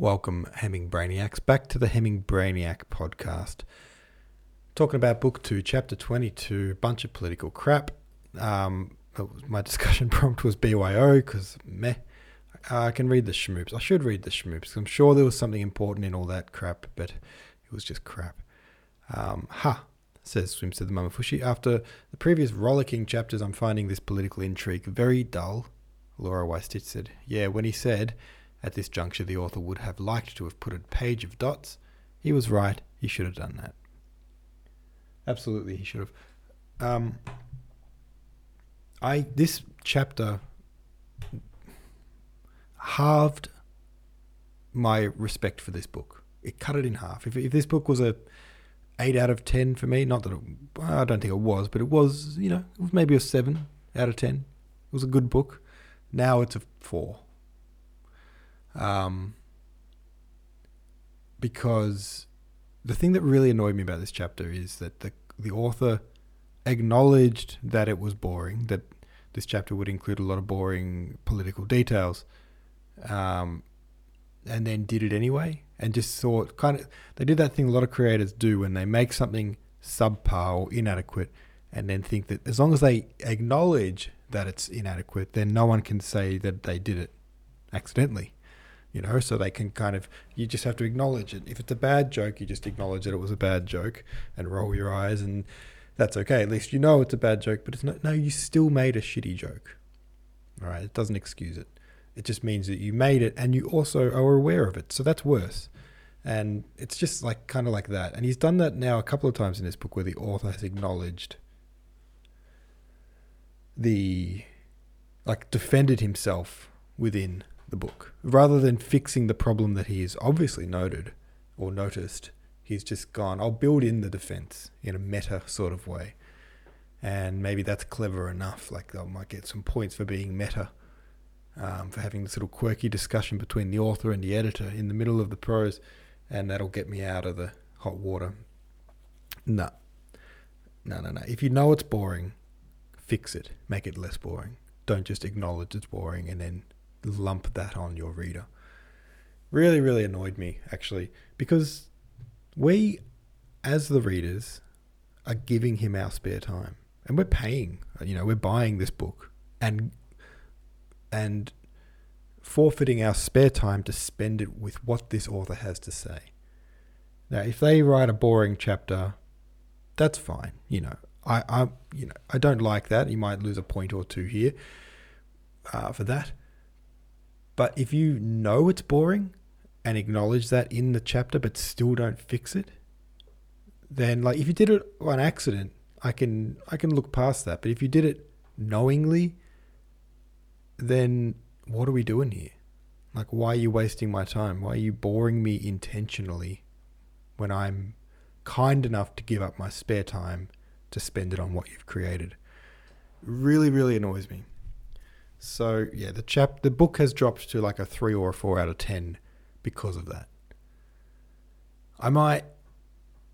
Welcome, Hemming Brainiacs, back to the Hemming Brainiac podcast. Talking about book two, chapter 22, bunch of political crap. Um, my discussion prompt was BYO because meh. I can read the schmoops. I should read the schmoops. I'm sure there was something important in all that crap, but it was just crap. Um, ha, says Swim said the Mamafushi. After the previous rollicking chapters, I'm finding this political intrigue very dull. Laura Weistich said, Yeah, when he said, at this juncture, the author would have liked to have put a page of dots. He was right. He should have done that. Absolutely, he should have. Um, I this chapter halved my respect for this book. It cut it in half. If, if this book was a eight out of ten for me, not that it, I don't think it was, but it was, you know, it was maybe a seven out of ten. It was a good book. Now it's a four um, because the thing that really annoyed me about this chapter is that the the author acknowledged that it was boring, that this chapter would include a lot of boring political details, um, and then did it anyway, and just thought kind of they did that thing a lot of creators do when they make something subpar or inadequate, and then think that as long as they acknowledge that it's inadequate, then no one can say that they did it accidentally you know, so they can kind of, you just have to acknowledge it. If it's a bad joke, you just acknowledge that it was a bad joke and roll your eyes, and that's okay. At least you know it's a bad joke, but it's not, no, you still made a shitty joke. All right, it doesn't excuse it. It just means that you made it and you also are aware of it. So that's worse. And it's just like kind of like that. And he's done that now a couple of times in this book where the author has acknowledged the, like, defended himself within the book. Rather than fixing the problem that he has obviously noted or noticed, he's just gone, I'll build in the defense in a meta sort of way. And maybe that's clever enough. Like I might get some points for being meta, um, for having this little quirky discussion between the author and the editor in the middle of the prose, and that'll get me out of the hot water. No. No, no, no. If you know it's boring, fix it. Make it less boring. Don't just acknowledge it's boring and then lump that on your reader. Really, really annoyed me, actually, because we, as the readers, are giving him our spare time. And we're paying, you know, we're buying this book and and forfeiting our spare time to spend it with what this author has to say. Now, if they write a boring chapter, that's fine. You know, I, I, you know, I don't like that. You might lose a point or two here uh, for that. But if you know it's boring and acknowledge that in the chapter but still don't fix it, then like if you did it on accident, I can I can look past that. But if you did it knowingly, then what are we doing here? Like why are you wasting my time? Why are you boring me intentionally when I'm kind enough to give up my spare time to spend it on what you've created? Really, really annoys me. So yeah, the chap the book has dropped to like a three or a four out of ten because of that. I might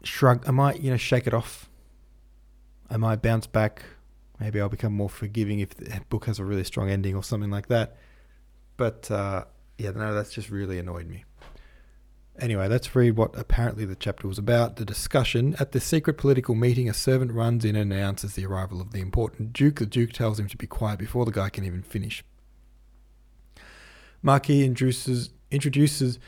shrug I might, you know, shake it off. I might bounce back. Maybe I'll become more forgiving if the book has a really strong ending or something like that. But uh, yeah, no, that's just really annoyed me. Anyway, let's read what apparently the chapter was about. The discussion. At the secret political meeting, a servant runs in and announces the arrival of the important Duke. The Duke tells him to be quiet before the guy can even finish. Marquis introduces, introduces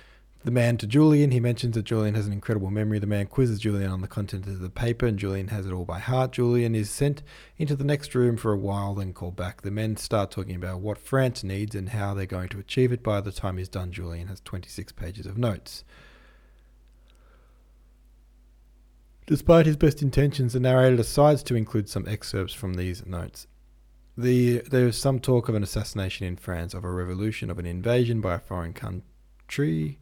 the man to Julian. He mentions that Julian has an incredible memory. The man quizzes Julian on the content of the paper, and Julian has it all by heart. Julian is sent into the next room for a while, then called back. The men start talking about what France needs and how they're going to achieve it. By the time he's done, Julian has 26 pages of notes. Despite his best intentions, the narrator decides to include some excerpts from these notes. The, there is some talk of an assassination in France, of a revolution, of an invasion by a foreign country.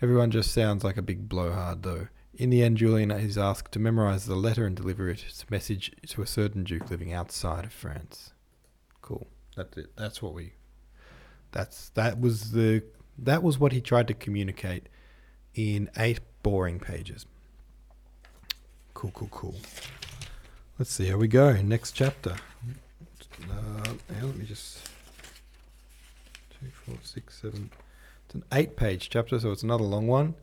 Everyone just sounds like a big blowhard, though. In the end, Julian is asked to memorize the letter and deliver its message to a certain duke living outside of France. Cool. That's it. That's what we. That's that was the that was what he tried to communicate in eight boring pages. Cool, cool, cool. Let's see how we go. Next chapter. Uh, let me just two, four, six, seven. It's an eight-page chapter, so it's another long one.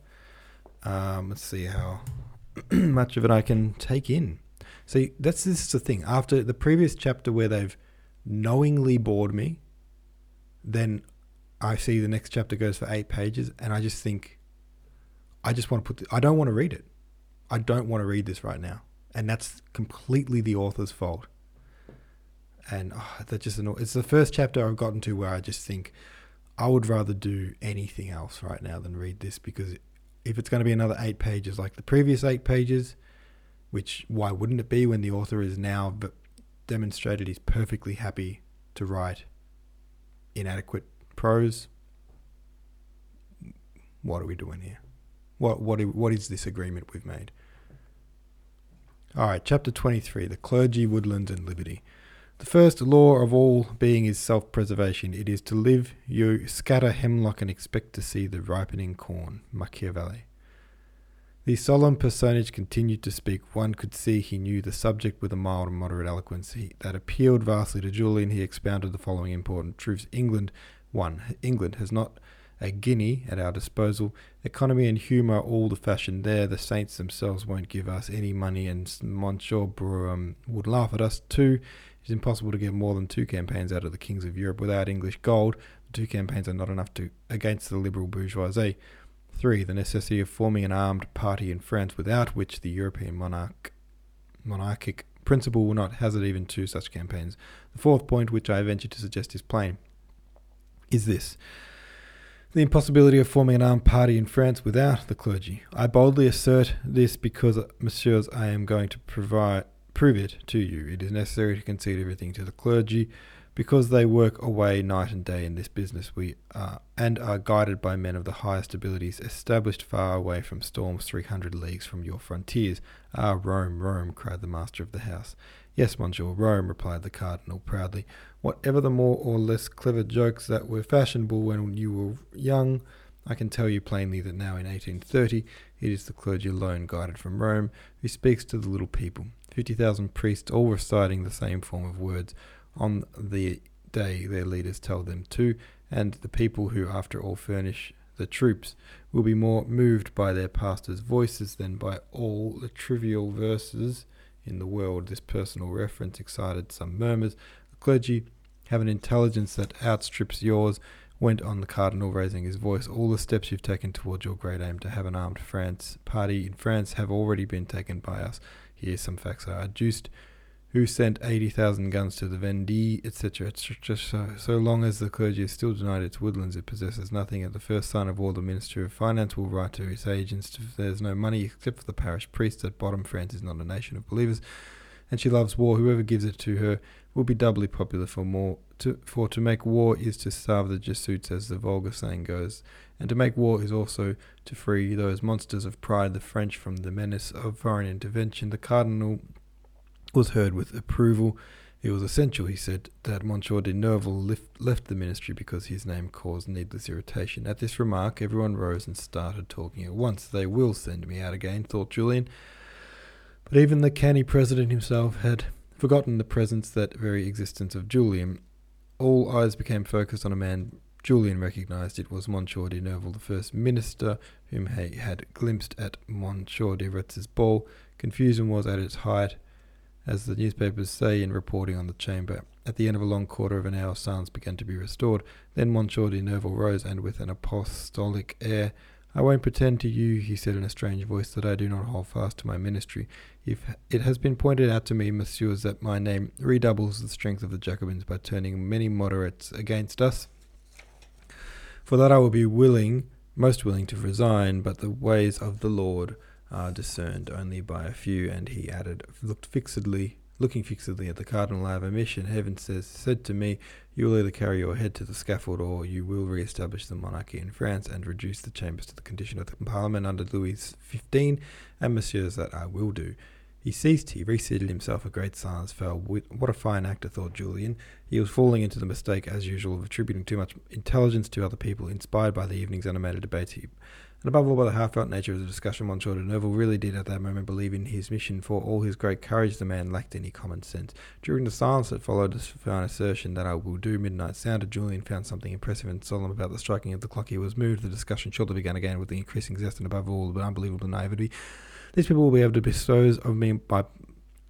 Um, let's see how much of it I can take in. See, that's this is the thing. After the previous chapter where they've knowingly bored me, then I see the next chapter goes for eight pages, and I just think, I just want to put. The, I don't want to read it. I don't want to read this right now, and that's completely the author's fault. And oh, that just. It's the first chapter I've gotten to where I just think I would rather do anything else right now than read this because if it's going to be another eight pages like the previous eight pages, which why wouldn't it be when the author is now demonstrated he's perfectly happy to write inadequate prose? What are we doing here? What what what is this agreement we've made? All right, chapter 23, the clergy, woodlands and liberty. The first law of all being is self preservation. It is to live, you scatter hemlock and expect to see the ripening corn. Machiavelli. The solemn personage continued to speak. One could see he knew the subject with a mild and moderate eloquence that appealed vastly to Julian. He expounded the following important truths. England, one, England has not a guinea at our disposal. Economy and humour are all the fashion there. The saints themselves won't give us any money, and Monsieur Brougham would laugh at us. Two, it is impossible to get more than two campaigns out of the kings of Europe without English gold. The two campaigns are not enough to against the liberal bourgeoisie. Three, the necessity of forming an armed party in France without which the European monarch, monarchic principle will not hazard even two such campaigns. The fourth point, which I venture to suggest is plain, is this. The impossibility of forming an armed party in France without the clergy. I boldly assert this because, messieurs, I am going to provide prove it to you. It is necessary to concede everything to the clergy, because they work away night and day in this business. We are and are guided by men of the highest abilities, established far away from storms, three hundred leagues from your frontiers. Ah, Rome, Rome! cried the master of the house. Yes, monsieur, Rome, replied the cardinal proudly. Whatever the more or less clever jokes that were fashionable when you were young, I can tell you plainly that now in 1830 it is the clergy alone guided from Rome who speaks to the little people. 50,000 priests all reciting the same form of words on the day their leaders tell them to, and the people who, after all, furnish the troops will be more moved by their pastors' voices than by all the trivial verses in the world. This personal reference excited some murmurs. The clergy have an intelligence that outstrips yours, went on the cardinal, raising his voice. All the steps you've taken towards your great aim to have an armed France party in France have already been taken by us. Here some facts are adduced. Who sent 80,000 guns to the Vendée, etc. etc. So, so long as the clergy is still denied its woodlands, it possesses nothing. At the first sign of war, the Minister of Finance will write to its agents there's no money except for the parish priests. At bottom, France is not a nation of believers, and she loves war. Whoever gives it to her will be doubly popular for more. To, for to make war is to starve the Jesuits, as the vulgar saying goes. And to make war is also to free those monsters of pride, the French, from the menace of foreign intervention. The cardinal was heard with approval. It was essential, he said, that Monsieur de Nerval left the ministry because his name caused needless irritation. At this remark, everyone rose and started talking at once. They will send me out again, thought Julian. But even the canny president himself had forgotten the presence, that very existence of Julian. All eyes became focused on a man Julian recognised it was Monsieur de Nerval, the first minister, whom he had glimpsed at Monsieur de Retz's ball. Confusion was at its height, as the newspapers say in reporting on the chamber. At the end of a long quarter of an hour, silence began to be restored. Then Monsieur de Nerval rose, and with an apostolic air, I won't pretend to you, he said in a strange voice, that I do not hold fast to my ministry. If it has been pointed out to me, messieurs, that my name redoubles the strength of the Jacobins by turning many moderates against us, for that I will be willing, most willing to resign, but the ways of the Lord are discerned only by a few. And he added, looked fixedly, looking fixedly at the cardinal, I have a mission. Heaven says, said to me, you will either carry your head to the scaffold, or you will re-establish the monarchy in France and reduce the chambers to the condition of the parliament under Louis XV. And messieurs, that I will do. He ceased, he reseated himself, a great silence fell. What a fine actor, thought Julian. He was falling into the mistake, as usual, of attributing too much intelligence to other people, inspired by the evening's animated debates. He, and above all, by the heartfelt nature of the discussion, Monsieur de Nerval really did at that moment believe in his mission. For all his great courage, the man lacked any common sense. During the silence that followed his fine assertion that I will do midnight sounded, Julian found something impressive and solemn about the striking of the clock. He was moved. The discussion shortly began again with the increasing zest and above all, the unbelievable naivety these people will be able to dispose of me by.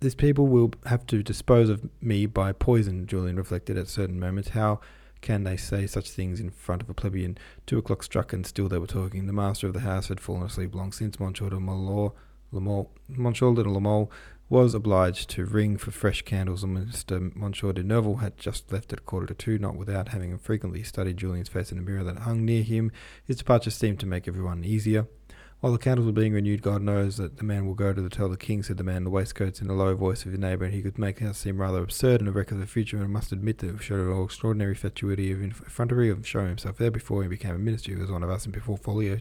These people will have to dispose of me by poison, Julian reflected at certain moments. How can they say such things in front of a plebeian? Two o'clock struck, and still they were talking. The master of the house had fallen asleep long since. Monsieur de Malor, Lamole, Monsieur de La Mole was obliged to ring for fresh candles, and Mr. Monsieur de Neuville had just left at a quarter to two, not without having frequently studied Julian's face in a mirror that hung near him. His departure seemed to make everyone easier. While the candles were being renewed, God knows that the man will go to the tell the king, said the man in the waistcoats in a low voice of his neighbour, and he could make it seem rather absurd and a wreck of the future, and must admit that it showed an extraordinary fatuity of effrontery of showing himself there before he became a minister. He was one of us, and before Folio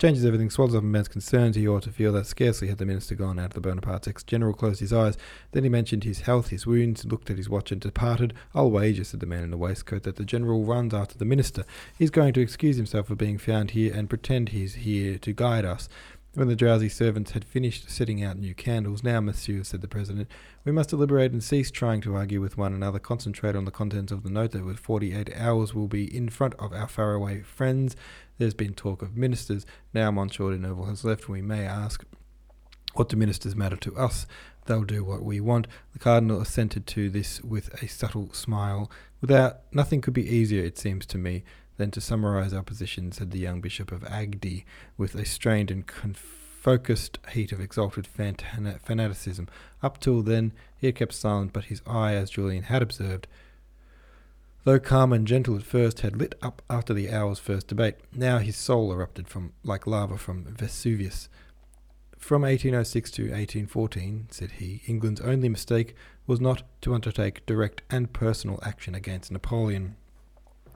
changes everything, swallows up a man's concerns. He ought to feel that scarcely had the minister gone out of the Bonaparte's ex-general closed his eyes. Then he mentioned his health, his wounds, looked at his watch and departed. I'll wager, said the man in the waistcoat, that the general runs after the minister. He's going to excuse himself for being found here and pretend he's here to guide us. When the drowsy servants had finished setting out new candles, now, monsieur, said the president, we must deliberate and cease trying to argue with one another. Concentrate on the contents of the note that with forty eight hours we'll be in front of our faraway friends. There's been talk of ministers. Now Monsieur de Neuville has left, we may ask, what do ministers matter to us? They'll do what we want. The cardinal assented to this with a subtle smile. Without nothing could be easier, it seems to me. than to summarize our position, said the young bishop of Agde, with a strained and focused heat of exalted fanaticism. Up till then he had kept silent, but his eye, as Julian had observed, though calm and gentle at first, had lit up after the hour's first debate. Now his soul erupted from like lava from Vesuvius. From 1806 to 1814, said he, England's only mistake was not to undertake direct and personal action against Napoleon.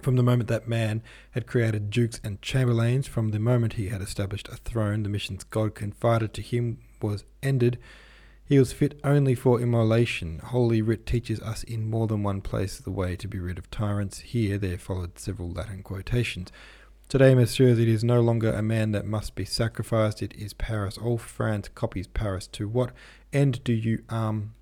From the moment that man had created dukes and chamberlains, from the moment he had established a throne, the missions God confided to him was ended. He was fit only for immolation. Holy Writ teaches us in more than one place the way to be rid of tyrants. Here there followed several Latin quotations. Today, messieurs, it is no longer a man that must be sacrificed, it is Paris. All France copies Paris. To what end do you arm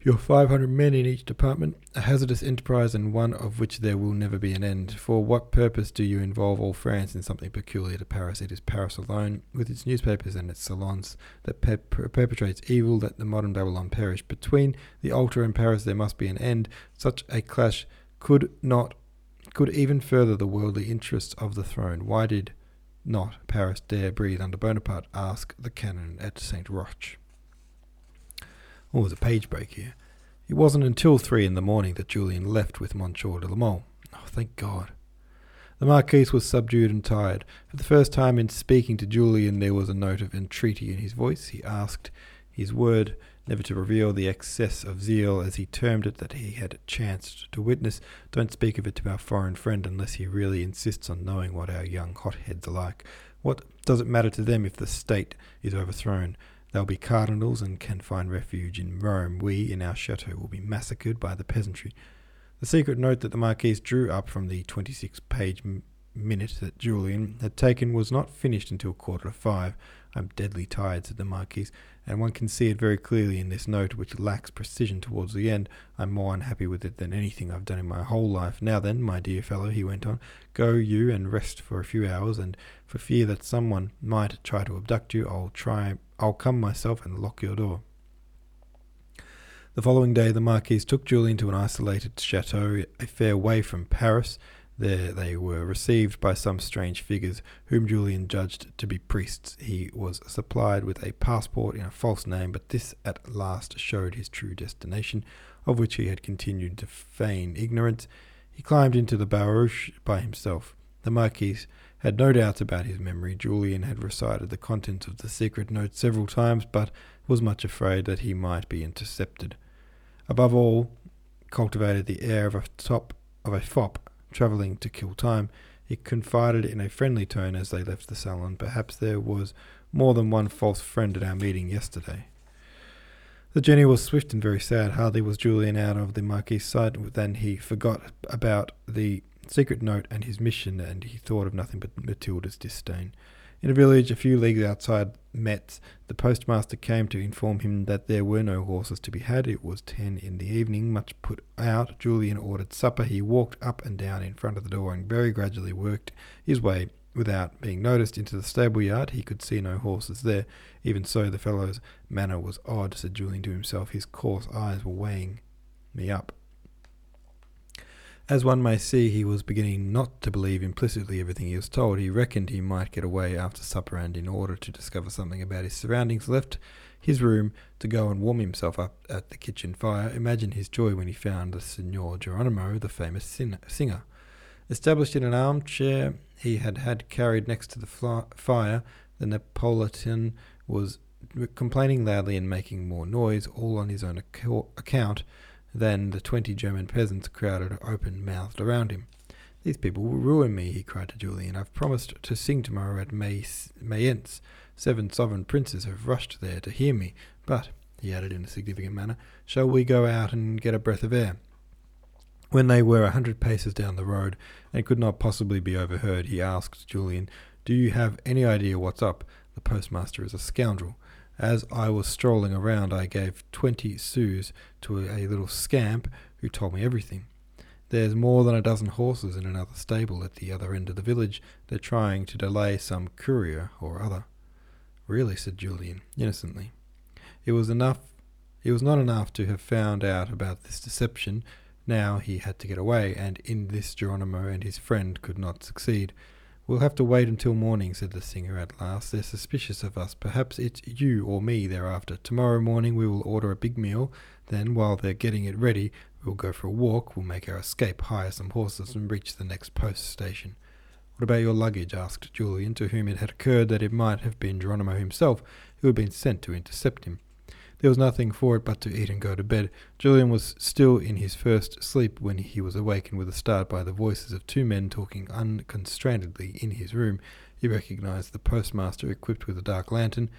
your 500 men in each department, a hazardous enterprise and one of which there will never be an end. For what purpose do you involve all France in something peculiar to Paris? It is Paris alone, with its newspapers and its salons, that per- perpetrates evil, that the modern Babylon perish. Between the altar and Paris there must be an end. Such a clash could not, could even further the worldly interests of the throne. Why did not Paris dare breathe under Bonaparte? Ask the canon at Saint Roch. Oh, there's a page break here. It wasn't until three in the morning that Julian left with Monsieur de la Mole. Oh, thank God. The Marquise was subdued and tired. For the first time in speaking to Julian, there was a note of entreaty in his voice. He asked his word never to reveal the excess of zeal, as he termed it, that he had chanced to witness. Don't speak of it to our foreign friend unless he really insists on knowing what our young hotheads are like. What does it matter to them if the state is overthrown? They'll be cardinals and can find refuge in Rome. We, in our chateau, will be massacred by the peasantry. The secret note that the Marquise drew up from the 26 page m- minute that Julian had taken was not finished until a quarter to five. I'm deadly tired, said the Marquise, and one can see it very clearly in this note, which lacks precision towards the end. I'm more unhappy with it than anything I've done in my whole life. Now then, my dear fellow, he went on, go you and rest for a few hours, and for fear that someone might try to abduct you, I'll try I'll come myself and lock your door. The following day, the Marquis took Julian to an isolated chateau a fair way from Paris. There they were received by some strange figures, whom Julian judged to be priests. He was supplied with a passport in a false name, but this at last showed his true destination, of which he had continued to feign ignorance. He climbed into the barouche by himself. The Marquis had no doubts about his memory. Julian had recited the contents of the secret note several times, but was much afraid that he might be intercepted. Above all, cultivated the air of a top of a fop travelling to kill time. He confided in a friendly tone as they left the salon. Perhaps there was more than one false friend at our meeting yesterday. The journey was swift and very sad. Hardly was Julian out of the Marquis's sight than he forgot about the secret note and his mission, and he thought of nothing but Matilda's disdain. In a village a few leagues outside Metz, the postmaster came to inform him that there were no horses to be had. It was ten in the evening, much put out. Julian ordered supper. He walked up and down in front of the door and very gradually worked his way without being noticed into the stable yard. He could see no horses there. Even so, the fellow's manner was odd, said Julian to himself. His coarse eyes were weighing me up. As one may see, he was beginning not to believe implicitly everything he was told. He reckoned he might get away after supper, and in order to discover something about his surroundings, left his room to go and warm himself up at the kitchen fire. Imagine his joy when he found the Signor Geronimo, the famous singer. Established in an armchair he had had carried next to the fire, the Neapolitan was complaining loudly and making more noise, all on his own account than the twenty German peasants crowded open mouthed around him. These people will ruin me, he cried to Julian. I've promised to sing tomorrow at Mayence. Seven sovereign princes have rushed there to hear me. But, he added in a significant manner, shall we go out and get a breath of air? When they were a hundred paces down the road and could not possibly be overheard, he asked Julian, Do you have any idea what's up? The postmaster is a scoundrel. As I was strolling around, I gave twenty sous to a little scamp who told me everything. There's more than a dozen horses in another stable at the other end of the village. They're trying to delay some courier or other. Really, said Julian, innocently. It was enough it was not enough to have found out about this deception. Now he had to get away, and in this Geronimo and his friend could not succeed. We'll have to wait until morning, said the singer at last. They're suspicious of us. Perhaps it's you or me they're after. Tomorrow morning we will order a big meal. Then, while they're getting it ready, we'll go for a walk. We'll make our escape, hire some horses, and reach the next post station. What about your luggage? asked Julian, to whom it had occurred that it might have been Geronimo himself who had been sent to intercept him. There was nothing for it but to eat and go to bed. Julian was still in his first sleep when he was awakened with a start by the voices of two men talking unconstrainedly in his room. He recognized the postmaster equipped with a dark lantern.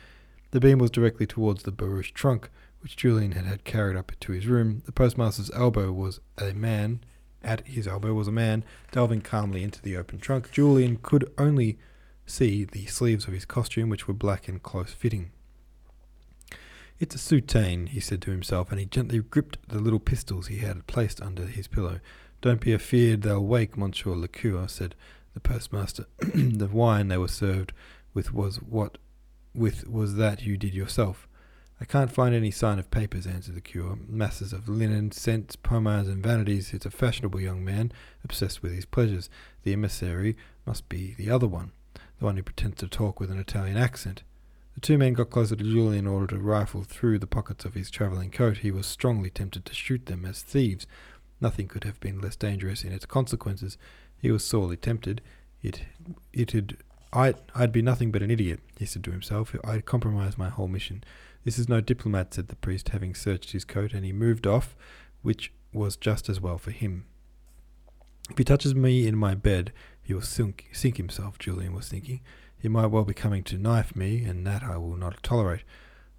The beam was directly towards the barouche trunk, which Julian had had carried up to his room. The postmaster's elbow was a man. At his elbow was a man delving calmly into the open trunk. Julian could only see the sleeves of his costume, which were black and close fitting. It's a soutane, he said to himself, and he gently gripped the little pistols he had placed under his pillow. Don't be afeard they'll wake Monsieur le Cure, said the postmaster. the wine they were served with was what with was that you did yourself. I can't find any sign of papers, answered the cure. Masses of linen, scents, pomades, and vanities. It's a fashionable young man, obsessed with his pleasures. The emissary must be the other one, the one who pretends to talk with an Italian accent. The two men got closer to Julian in order to rifle through the pockets of his travelling coat. He was strongly tempted to shoot them as thieves. Nothing could have been less dangerous in its consequences. He was sorely tempted. It, it'd, I'd, I'd be nothing but an idiot, he said to himself. I'd compromise my whole mission. This is no diplomat, said the priest, having searched his coat, and he moved off, which was just as well for him. If he touches me in my bed, he will sink, sink himself, Julian was thinking. He might well be coming to knife me, and that I will not tolerate.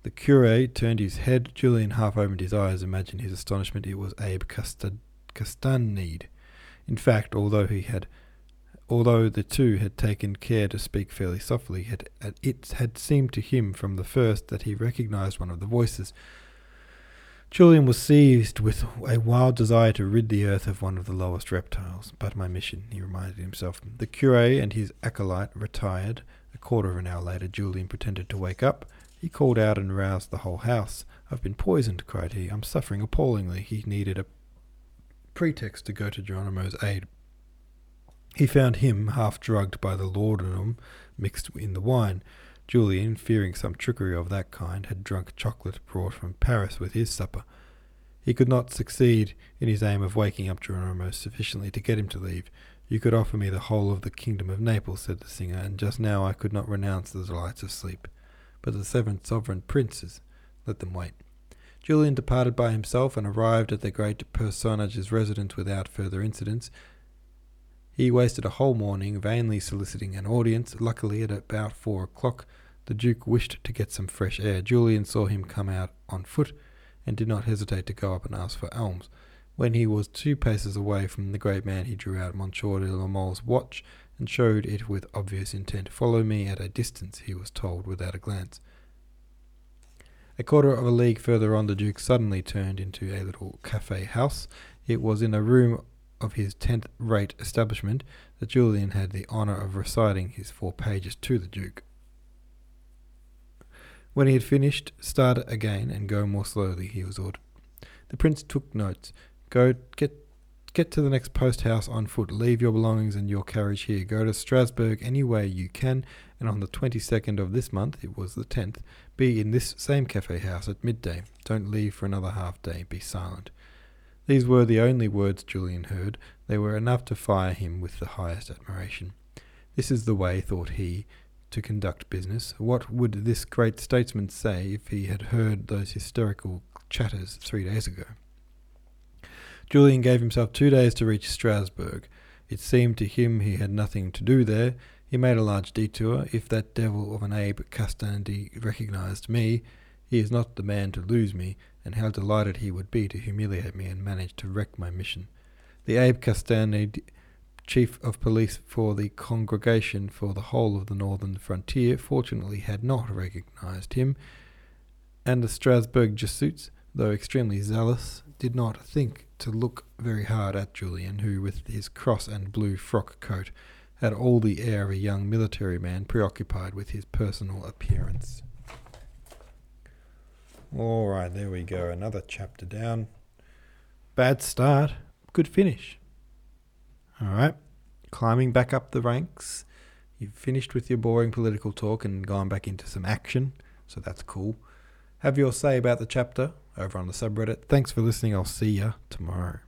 The cure turned his head. Julian half opened his eyes. Imagine his astonishment. It was Abbé Castanède. In fact, although he had, although the two had taken care to speak fairly softly, it had seemed to him from the first that he recognized one of the voices. Julian was seized with a wild desire to rid the earth of one of the lowest reptiles. But my mission, he reminded himself. The cure and his acolyte retired. A quarter of an hour later, Julian pretended to wake up. He called out and roused the whole house. I've been poisoned, cried he. I'm suffering appallingly. He needed a pretext to go to Geronimo's aid. He found him half drugged by the laudanum mixed in the wine. Julian, fearing some trickery of that kind, had drunk chocolate brought from Paris with his supper. He could not succeed in his aim of waking up Geronimo sufficiently to get him to leave. You could offer me the whole of the kingdom of Naples, said the singer, and just now I could not renounce the delights of sleep. But the seven sovereign princes, let them wait. Julian departed by himself and arrived at the great personage's residence without further incidents. He wasted a whole morning vainly soliciting an audience. Luckily, at about four o'clock, the Duke wished to get some fresh air. Julian saw him come out on foot and did not hesitate to go up and ask for alms. When he was two paces away from the great man, he drew out Monsieur de la Mole's watch and showed it with obvious intent. Follow me at a distance, he was told without a glance. A quarter of a league further on, the Duke suddenly turned into a little cafe house. It was in a room of his tenth rate establishment that Julian had the honour of reciting his four pages to the Duke. When he had finished, start again and go more slowly, he was ordered. The prince took notes. Go get get to the next post house on foot. Leave your belongings and your carriage here. Go to Strasbourg any way you can, and on the twenty second of this month, it was the tenth, be in this same cafe house at midday. Don't leave for another half day. Be silent. These were the only words Julian heard. They were enough to fire him with the highest admiration. This is the way, thought he, to conduct business. What would this great statesman say if he had heard those hysterical chatters three days ago? Julian gave himself two days to reach Strasbourg. It seemed to him he had nothing to do there. He made a large detour. If that devil of an Abbé Castanède recognized me, he is not the man to lose me, and how delighted he would be to humiliate me and manage to wreck my mission. The Abbé Castanède, chief of police for the congregation for the whole of the northern frontier, fortunately had not recognized him, and the Strasbourg Jesuits, though extremely zealous, did not think to look very hard at Julian, who, with his cross and blue frock coat, had all the air of a young military man preoccupied with his personal appearance. All right, there we go. Another chapter down. Bad start, good finish. All right, climbing back up the ranks. You've finished with your boring political talk and gone back into some action, so that's cool. Have your say about the chapter over on the subreddit. Thanks for listening. I'll see you tomorrow.